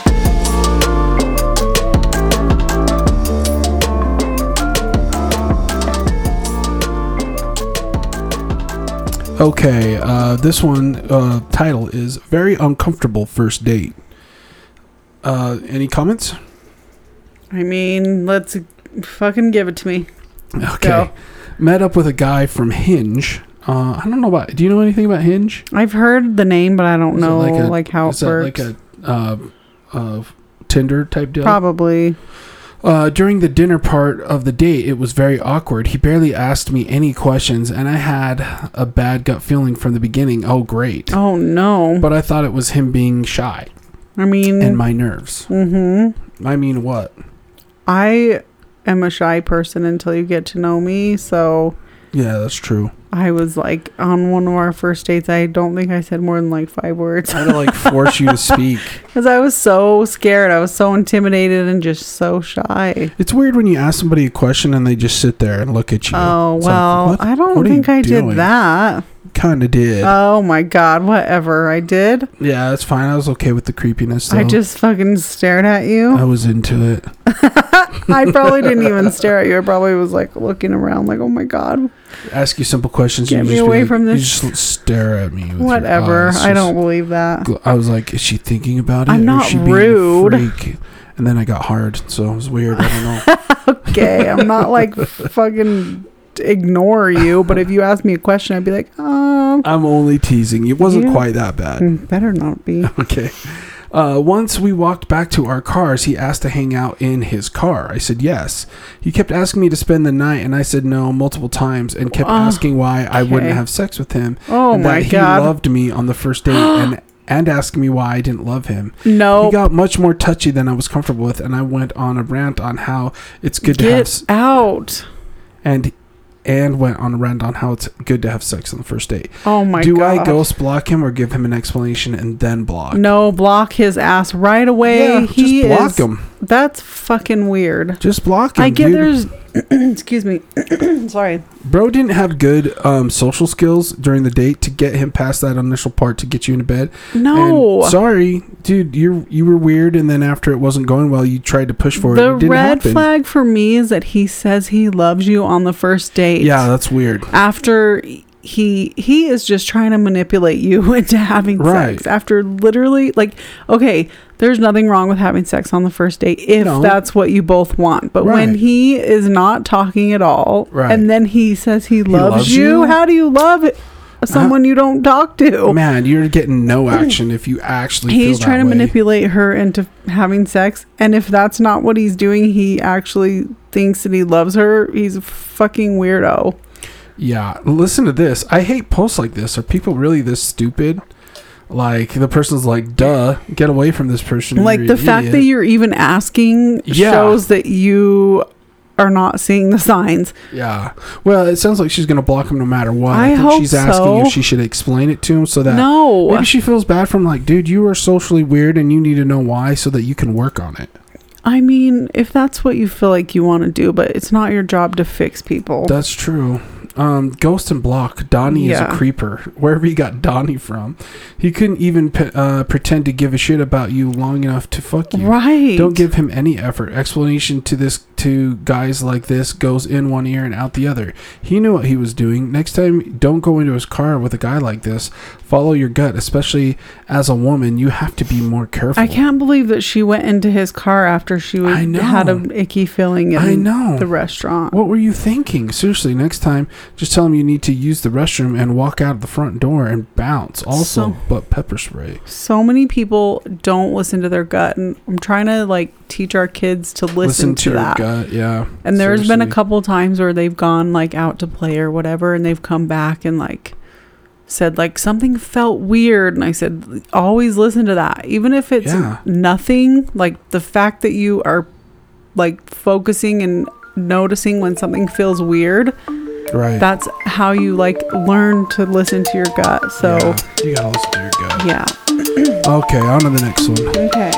Okay. Uh, this one uh, title is Very Uncomfortable First Date. Uh, any comments? I mean, let's fucking give it to me. Okay. Go. Met up with a guy from Hinge. Uh, I don't know about. Do you know anything about Hinge? I've heard the name, but I don't Is know like like, a- how Is it works. like a uh, uh, Tinder type deal? Probably. Uh, during the dinner part of the date, it was very awkward. He barely asked me any questions, and I had a bad gut feeling from the beginning. Oh, great. Oh no. But I thought it was him being shy I mean, and my nerves. mm-hmm. I mean, what? I am a shy person until you get to know me. So Yeah, that's true. I was like on one of our first dates. I don't think I said more than like five words I had to like force you to speak. because I was so scared. I was so intimidated and just so shy. It's weird when you ask somebody a question and they just sit there and look at you. Oh It's well, what- I don't think I doing? did that. Kind of did. Oh my god, whatever I did. yeah, that's fine. I was okay with the creepiness. Though. I just fucking stared at you. I was into it. I probably didn't even stare at you. I probably was like looking around, like, oh my god, Ask you simple questions. Get and me you just away like- from You just stare at me. whatever. I don't believe that. I was like, is she thinking about it? I'm or not is she being a rude. And then I got hard, so it was weird. I don't know. Okay, I'm not like fucking ignore you, but if you ask me a question, I'd be like, um, I'm only teasing. It wasn't Yeah. quite that bad. better not be. Okay. Uh, once we walked back to our cars, he asked to hang out in his car. I said yes. He kept asking me to spend the night, and I said no multiple times, and kept Oh, asking why I wouldn't have sex with him. Oh and my that god. he loved me on the first date, and and asking me why I didn't love him. No. He got much more touchy than I was comfortable with, and I went on a rant on how it's good to have Get out. and and went on a rant on how it's good to have sex on the first date. Oh my Do god. I ghost block him or give him an explanation and then block? No, block his ass right away. yeah, he just block is, him. That's fucking weird. Just block him. I get dude. there's excuse me. Sorry. Bro didn't have good um, social skills during the date to get him past that initial part to get you into bed. No. And sorry, dude, you you were weird, and then after it wasn't going well, you tried to push for it. the It didn't red happen. flag for me is that he says he loves you on the first date. Yeah, that's weird. After he he is just trying to manipulate you into having Right. sex after literally like okay there's nothing wrong with having sex on the first date if No. that's what you both want but when he is not talking at all Right. and then he says he loves, loves you, you? how do you love someone you don't talk to Man, you're getting no action if you actually. he's trying to way. manipulate her into having sex and if that's not what he's doing he actually thinks that he loves her he's a fucking weirdo Yeah, listen to this. I hate posts like this. Are people really this stupid? Like the person's like, "Duh, get away from this person." like the fact that you're even asking Yeah. shows that you are not seeing the signs Yeah. Well, it sounds like she's gonna block him no matter what. I think hope she's asking so. if she should explain it to him so that no maybe she feels bad from like, dude, you are socially weird and you need to know why so that you can work on it. i mean if that's what you feel like you want to do but it's not your job to fix people That's true. Um, Ghost and Block. Donnie is a creeper. Wherever he got Donnie from, he couldn't even p- uh, pretend to give a shit about you long enough to fuck you. right Don't give him any effort. Explanation to this to guys like this goes in one ear and out the other. He knew what he was doing. Next time, don't go into his car with a guy like this. Follow your gut, especially as a woman. You have to be more careful. i can't believe that she went into his car after she was, I know. had an icky feeling in I know. the restaurant What were you thinking? Seriously, next time, just tell him you need to use the restroom and walk out the front door and bounce. Also, So- but pepper spray. so many people don't listen to their gut and i'm trying to like teach our kids to listen, to, your that gut. Yeah. And there's been a couple times where they've gone like out to play or whatever, and they've come back and like said like something felt weird, and I said always listen to that, even if it's Yeah. nothing. Like the fact that you are like focusing and noticing when something feels weird, Right. that's how you like learn to listen to your gut. So Yeah, you gotta listen to your gut. yeah, Okay, on to the next one. okay.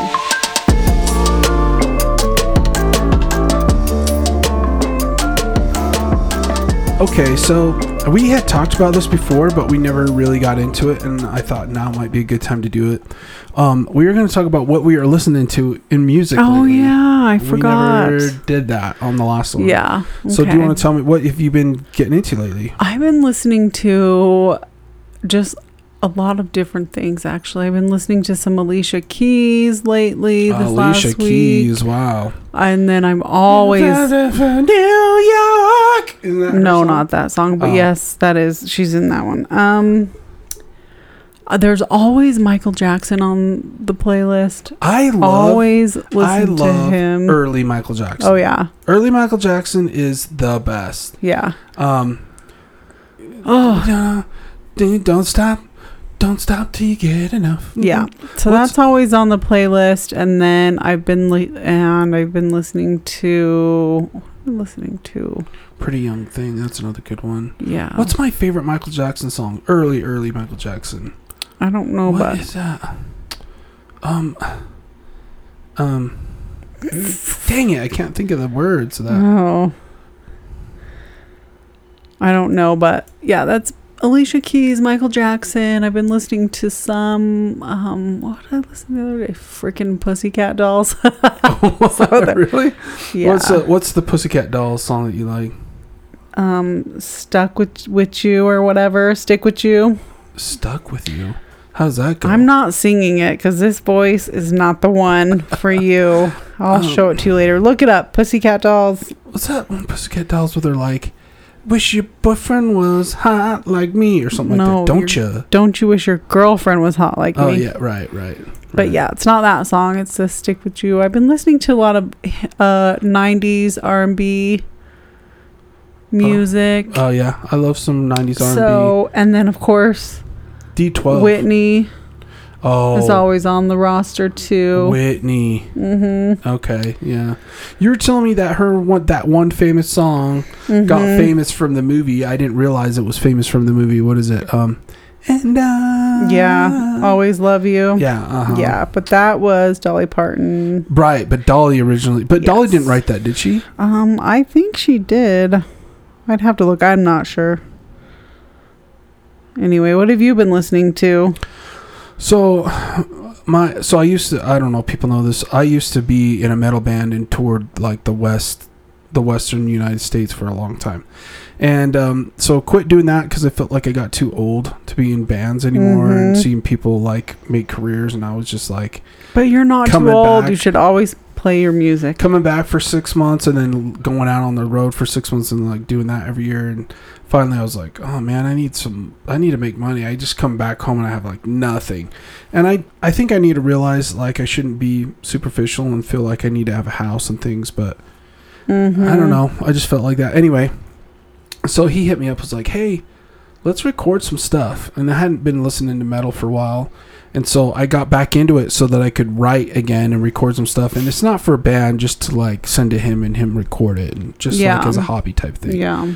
Okay, so we had talked about this before, but we never really got into it, and I thought now might be a good time to do it. Um, we were going to talk about what we are listening to in music. Oh lately. yeah, I forgot. We never did that on the last one. Yeah. So do you want to tell me what have you been getting into lately? I've been listening to just a lot of different things actually. I've been listening to some Alicia Keys lately this Alicia last Keys. week. Wow. And then I'm always New York. Isn't that her No, song? not that song, but Oh. yes, that is she's in that one. Um uh, there's always Michael Jackson on the playlist. I love. always listen I to love him. early Michael Jackson. oh yeah. Early Michael Jackson is the best. Yeah. Um, Oh, don't stop, don't stop till you get enough. Yeah. So What's- that's always on the playlist, and then I've been li- and I've been listening to what am I listening to Pretty Young Thing. That's another good one. yeah. What's my favorite Michael Jackson song? Early, early Michael Jackson. I don't know, What but is that? Um, um. Dang it! I can't think of the words of that. oh, I don't know, but yeah, that's Alicia Keys, Michael Jackson. I've been listening to some um what did I listen to the other day? Freaking Pussycat Dolls. So really? yeah. What's the What's the Pussycat Dolls song that you like? um stuck with with you or whatever, stick with you. Stuck with you. How's that going? I'm not singing it because this voice is not the one for you. I'll Oh. show it to you later. Look it up. Pussycat Dolls. What's that one Pussycat Dolls where they're like, "Wish your boyfriend was hot like me" or something No, like that? Don't you're- Don't you wish your girlfriend was hot like Oh me? Oh yeah, right, right. But right. yeah, it's not that song. It's the Stick With You. I've been listening to a lot of uh 90s R&B music. Oh yeah, I love some '90s R&B. so, and then of course D12. Whitney. Oh, is always on the roster too. Whitney. mm-hmm. Okay, yeah. You were telling me that her one that one famous song Mm-hmm. got famous from the movie. I didn't realize it was famous from the movie. What is it? Um, and uh, Yeah, always love you. yeah, uh-huh. Yeah, but that was Dolly Parton. Right, but Dolly originally, but Dolly didn't write that, did she? Um, I think she did. I'd have to look. I'm not sure. Anyway, what have you been listening to? So my so I used to I don't know people know this. I used to be in a metal band and toured like the west the western United States for a long time. And um, so quit doing that because I felt like I got too old to be in bands anymore and Mhm. seeing people like make careers and I was just like But you're not too old. back. You should always play your music. coming back for six months and then going out on the road for six months and like doing that every year and finally i was like oh man i need some i need to make money i just come back home and i have like nothing and i i think i need to realize like i shouldn't be superficial and feel like i need to have a house and things but Mhm. i don't know i just felt like that anyway so he hit me up was like hey let's record some stuff and i hadn't been listening to metal for a while and so I got back into it so that I could write again and record some stuff. And it's not for a band, just to like send to him and him record it, and just Yeah. like as a hobby type thing. Yeah.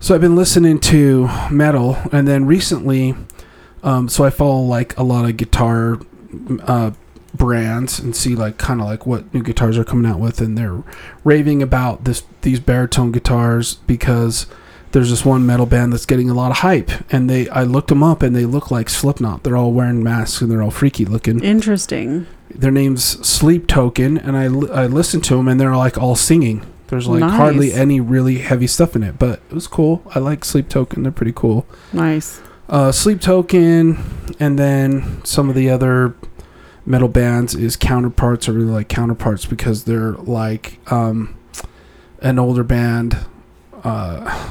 So I've been listening to metal, and then recently, um, so I follow like a lot of guitar uh, brands and see like kind of like what new guitars are coming out with, and they're raving about this these baritone guitars because there's this one metal band that's getting a lot of hype, and they I looked them up and they look like Slipknot. They're all wearing masks and they're all freaky looking. Interesting. Their name's Sleep Token, and I I listened to them and they're like all singing. There's like hardly any really heavy stuff in it, but it was cool. I like Sleep Token; they're pretty cool. Nice. Uh, Sleep Token, and then some of the other metal bands is Counterparts. I really like Counterparts because they're like um, an older band. Uh,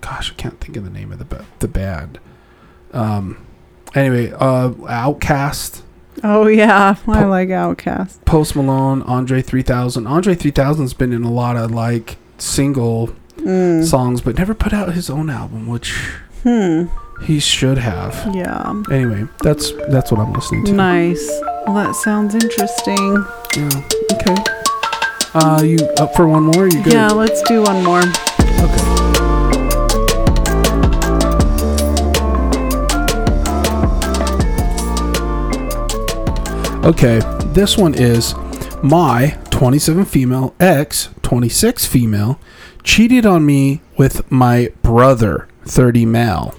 gosh, I can't think of the name of the ba- the band. Um, anyway, uh, OutKast. Oh yeah, I Po- like OutKast. Post Malone, Andre 3000. Andre 3000's been in a lot of like single Mm. songs, but never put out his own album, which Hmm. he should have. Yeah. Anyway, that's that's what I'm listening to. Nice. Well, that sounds interesting. Yeah. Okay. Uh, you up for one more? You good? Yeah, let's do one more. Okay, this one is my 27 female ex 26 female cheated on me with my brother 30 male.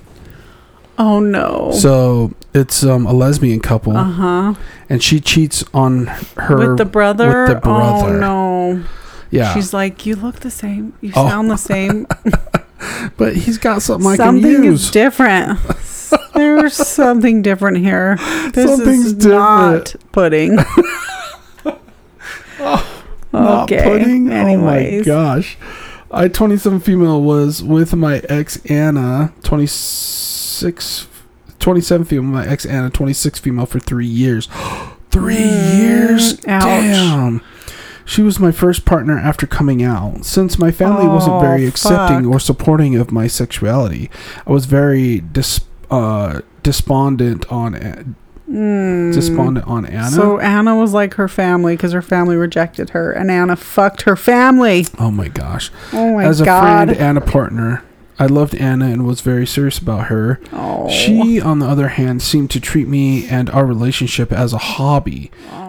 Oh no. So it's um, a lesbian couple, uh huh. and she cheats on her With the brother. with the brother. Oh no. Yeah, She's like, you look the same. You Oh. sound the same. but he's got something I something can is different. There's something different here. This Something's is not pudding. Not okay. pudding. Anyways. Oh my gosh. I 27 female was with my ex Anna 26 27 female my ex Anna 26 female for 3 years. 3 Mm, years. ouch. Damn. She was my first partner after coming out. Since my family wasn't Oh, very accepting fuck. or supporting of my sexuality, I was very dis- uh, despondent on A- Mm. despondent on Anna. So Anna was like her family because her family rejected her, and Anna fucked her family. oh my gosh. Oh my As a god. friend and a partner, I loved Anna and was very serious about her. oh. She, on the other hand, seemed to treat me and our relationship as a hobby. Oh.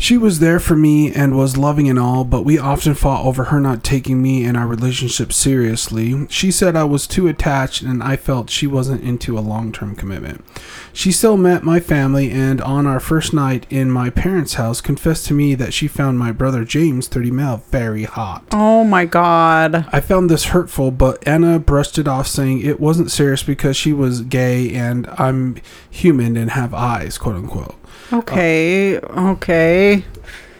She was there for me and was loving and all, but we often fought over her not taking me and our relationship seriously. She said I was too attached and I felt she wasn't into a long term commitment. She still met my family and on our first night in my parents' house confessed to me that she found my brother James, 30 male, very hot. Oh my god. I found this hurtful, but Anna brushed it off, saying it wasn't serious because she was gay and I'm human and have eyes, quote unquote. Okay. Okay.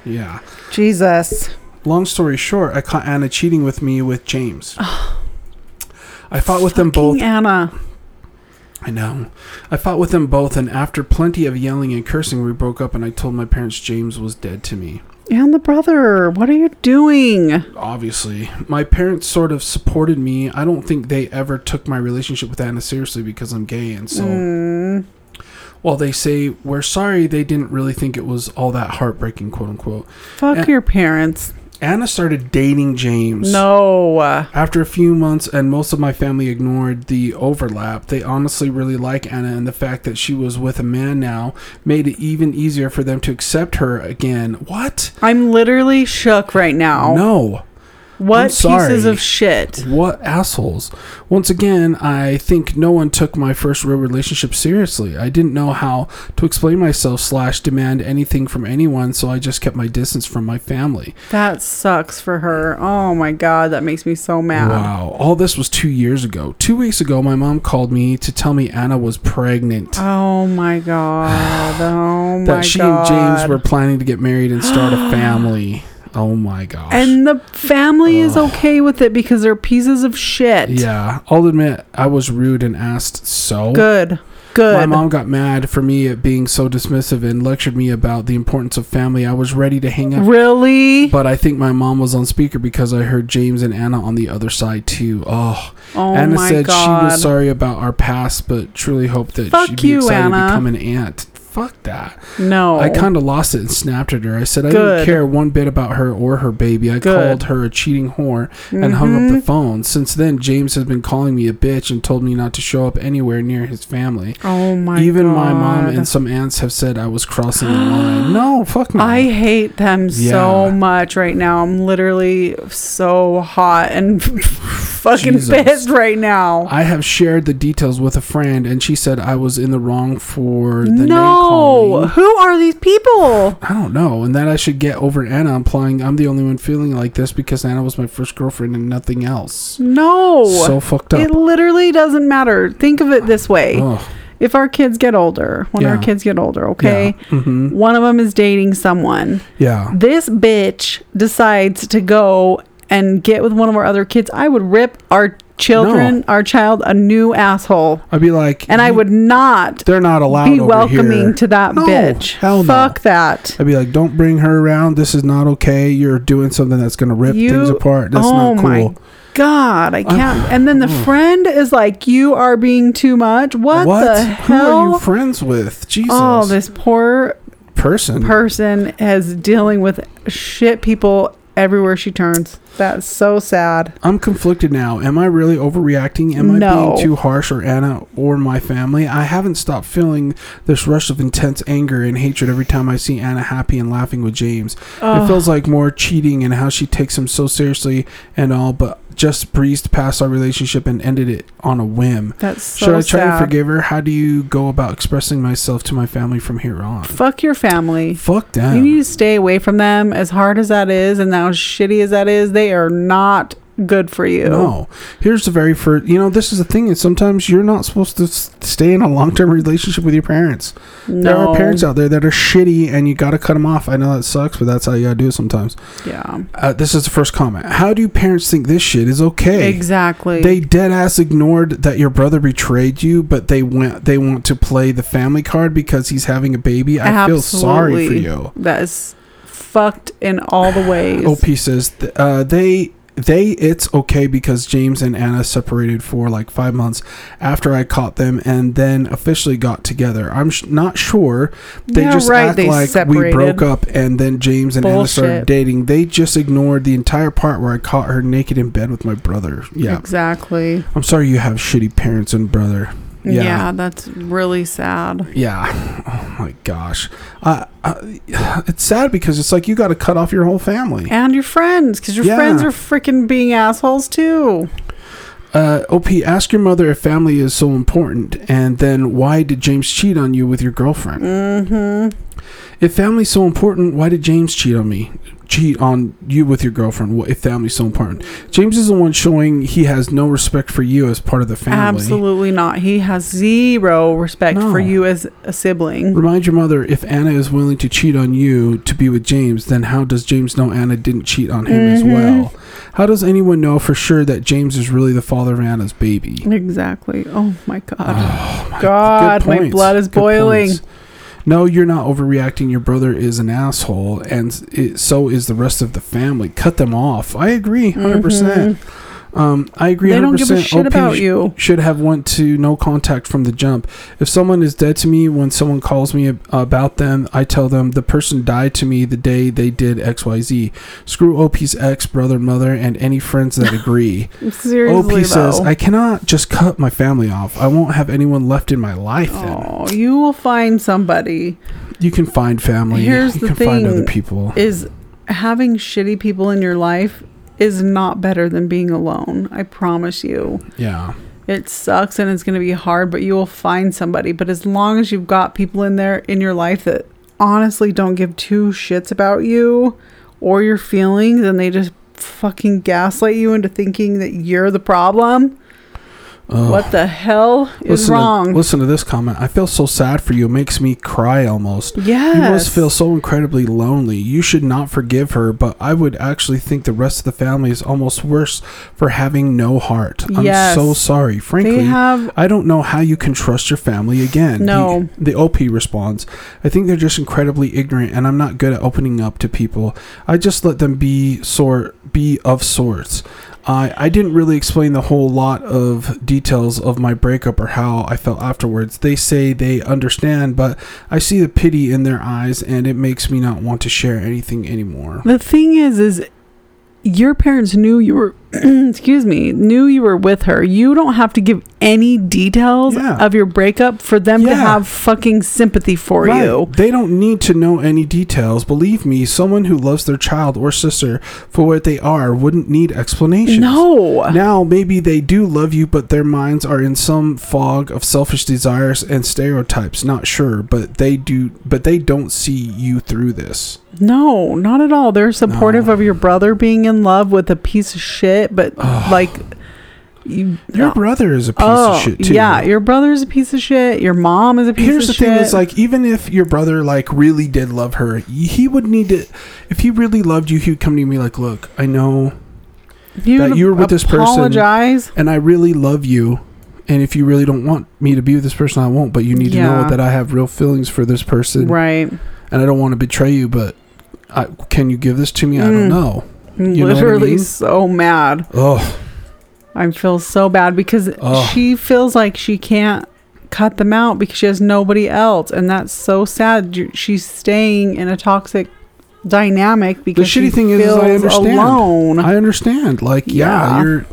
Yeah. Jesus. Long story short, I caught Anna cheating with me with James. I fought with them both. Anna. I know. I fought with them both, and after plenty of yelling and cursing, we broke up, and I told my parents James was dead to me. And the brother. What are you doing? Obviously, my parents sort of supported me. I don't think they ever took my relationship with Anna seriously because I'm gay, and so. Mm. Well, they say we're sorry they didn't really think it was all that heartbreaking, quote unquote. Fuck And- your parents. Anna started dating James. No. After a few months and most of my family ignored the overlap, they honestly really like Anna and the fact that she was with a man now made it even easier for them to accept her again. What? I'm literally shook right now. No. What pieces of shit? What assholes. Once again, I think no one took my first real relationship seriously. I didn't know how to explain myself slash demand anything from anyone, so I just kept my distance from my family. That sucks for her. Oh my god, that makes me so mad. Wow. All this was two years ago. Two weeks ago, my mom called me to tell me Anna was pregnant. Oh my god. Oh my god. that she god. and James were planning to get married and start a family. Oh my gosh. And the family is okay with it because they're pieces of shit. yeah, I'll admit I was rude and asked so. Good. Good. My mom got mad for me at being so dismissive and lectured me about the importance of family. I was ready to hang up. really? But I think my mom was on speaker because I heard James and Anna on the other side too. Oh, Oh Anna said god. she was sorry about our past, but truly hoped that Fuck she'd be you, excited Anna. to become an aunt. Fuck that. No. I kind of lost it and snapped at her. I said I Good. didn't care one bit about her or her baby. I Good. called her a cheating whore and hung up Mm-hmm. the phone. Since then, James has been calling me a bitch and told me not to show up anywhere near his family. Oh my god. Even god. my mom and some aunts have said I was crossing the line. No, fuck no. I hate them so much right now. I'm literally so hot and fucking Jesus. pissed right now. I have shared the details with a friend, and she said I was in the wrong for the name no. Who are these people? I don't know, and that I should get over Anna, implying I'm the only one feeling like this because Anna was my first girlfriend and nothing else. No. So fucked up. it literally doesn't matter. Think of it this way. Ugh. If our kids get older, when our kids get older, okay? Yeah. hmm One of them is dating someone. Yeah. This bitch decides to go and get with one of our other kids. I would rip our children, No. our child, a new asshole. I'd be like, And I would not They're not allowed be welcoming here. to that No, bitch. hell no. Fuck that. I'd be like, don't bring her around. This is not okay. You're doing something that's gonna rip You- things apart. That's oh not cool. my God, I can't. and then the friend is like, "You are being too much." What, the hell? Who are you friends with? Jesus. Oh, this poor person. person is dealing with shit people everywhere she turns. That's so sad. I'm conflicted now. Am I really overreacting? Am I No. being too harsh or Anna or my family? I haven't stopped feeling this rush of intense anger and hatred every time I see Anna happy and laughing with James. It feels like more cheating and how she takes him so seriously and all, but just breezed past our relationship and ended it on a whim. That's so Should I try sad. to forgive her? How do you go about expressing myself to my family from here on? Fuck your family. Fuck them. You need to stay away from them. As hard as that is, and as shitty as that is, they are not good for you. No. Here's the very first. You know, this is the thing. Is sometimes you're not supposed to s- stay in a long term relationship with your parents. No. There are parents out there that are shitty, and you got to cut them off. I know that sucks, but that's how you got to do it sometimes. Yeah. Uh, this is the first comment. How do parents think this shit is okay? Exactly. They dead ass ignored that your brother betrayed you, but they went. They want to play the family card because he's having a baby. I feel sorry for you. that is fucked in all the ways. OP says th- uh, they they it's okay because James and Anna separated for like five months after I caught them and then officially got together. I'm sh- not sure. They Yeah, just right, act they like we broke up and then James and Anna started dating. They just ignored the entire part where I caught her naked in bed with my brother. Yeah, Exactly. I'm sorry you have shitty parents and brother. Yeah. Yeah. that's really sad. Yeah. Oh my gosh. Uh, uh, it's sad because it's like you got to cut off your whole family. And your friends, because your Yeah. friends are freaking being assholes too. Uh, OP, ask your mother if family is so important, and then why did James cheat on you with your girlfriend? Mm-hmm. If family's so important, why did James cheat on me? Cheat on you with your girlfriend? What if family's so important? James is the one showing he has no respect for you as part of the family. Absolutely not. He has zero respect No. for you as a sibling. Remind your mother if Anna is willing to cheat on you to be with James, then how does James know Anna didn't cheat on him as Mhm. well? How does anyone know for sure that James is really the father of Anna's baby? Exactly. Oh my god. Oh, my God, my blood is Good boiling. points. No, you're not overreacting. Your brother is an asshole, and it, so is the rest of the family. Cut them off. I agree, 100 percent. Mhm. Um, I agree. They 100%. don't give a shit OP about sh- you. Should have went to no contact from the jump. If someone is dead to me, when someone calls me ab- about them, I tell them the person died to me the day they did X Y Z. Screw OP's ex, brother, mother, and any friends that agree. Seriously, OP says. I cannot just cut my family off. I won't have anyone left in my life. Then Oh, you will find somebody. you can find family. Here's you the can find thing. other people. Is having shitty people in your life is not better than being alone. I promise you. Yeah. It sucks and it's going to be hard, but you will find somebody. But as long as you've got people in there in your life that honestly don't give two shits about you or your feelings and they just fucking gaslight you into thinking that you're the problem, Ugh. what the hell is listen wrong? To, listen to this comment. I feel so sad for you. It makes me cry almost. Yeah. You must feel so incredibly lonely. You should not forgive her, but I would actually think the rest of the family is almost worse for having no heart. I'm Yes. so sorry. Frankly, have I don't know how you can trust your family again. No. The, the OP responds, I think they're just incredibly ignorant and I'm not good at opening up to people. I just let them be sort be of sorts. I I didn't really explain the whole lot of details of my breakup or how I felt afterwards. They say they understand, but I see the pity in their eyes and it makes me not want to share anything anymore. The thing is, is your parents knew you were, excuse me, knew you were with her. You don't have to give any details Yeah. of your breakup for them to have fucking sympathy for Right. you. They don't need to know any details. Believe me, someone who loves their child or sister for what they are wouldn't need explanations. No. Now, maybe they do love you, but their minds are in some fog of selfish desires and stereotypes. Not sure, but they do. But they don't see you through this. No, not at all. They're supportive No. of your brother being in love with a piece of shit, but like you Your brother is a piece oh, of shit too. Yeah, your brother's a piece of shit. Your mom is a piece Here's of shit. Here's the thing: is like even if your brother like really did love her, he would need to. If he really loved you, he would come to me like, "Look, I know you that you were with this person- apologize. and I really love you. And if you really don't want me to be with this person, I won't. But you need to know that I have real feelings for this person, Right. and I don't want to betray you. But I, can you give this to me? I Mm. don't know. Know what I Literally mean? so mad. Oh, I feel so bad because she feels like she can't cut them out because she has nobody else, and that's so sad. She's staying in a toxic dynamic because the shitty she thing is, is I understand. alone. I understand. Like, yeah, Yeah. you're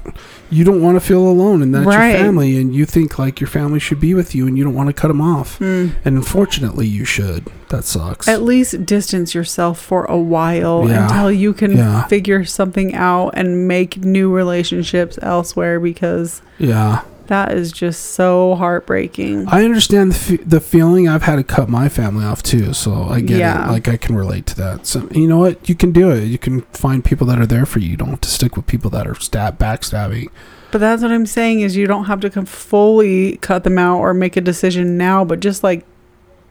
you don't want to feel alone, and that's Right. your family, and you think like your family should be with you, and you don't want to cut them off. Mm. And unfortunately, you should. That sucks. At least distance yourself for a while Yeah. until you can Yeah. figure something out and make new relationships elsewhere because yeah. That is just so heartbreaking. I understand the, fe- the feeling. I've had to cut my family off too, so I get Yeah. it. Like I can relate to that. So you know what? You can do it. You can find people that are there for you. You don't have to stick with people that are stab backstabbing. But that's what I'm saying is you don't have to come fully cut them out or make a decision now, but just like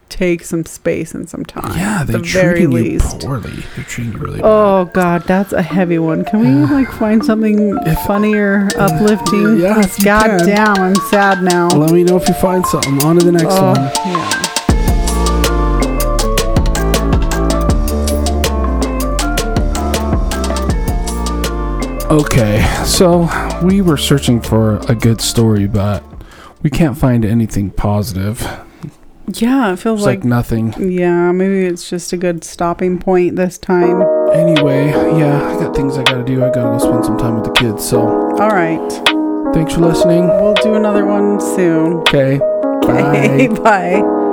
take some space and some time. Yeah, they're the very treating you least. poorly. They're treating you really Oh God, that's a heavy one. Can we like find something If- funnier, uplifting? Yeah, if you God can. damn, I'm sad now. Let me know if you find something. On to the next Oh, one. yeah. Okay, so we were searching for a good story, but we can't find anything positive. Yeah, it feels like, like, nothing. yeah, maybe it's just a good stopping point this time. Anyway, yeah, I got things I gotta do. I gotta go spend some time with the kids. So All right. thanks for listening. We'll do another one soon. Okay, Okay, bye. bye.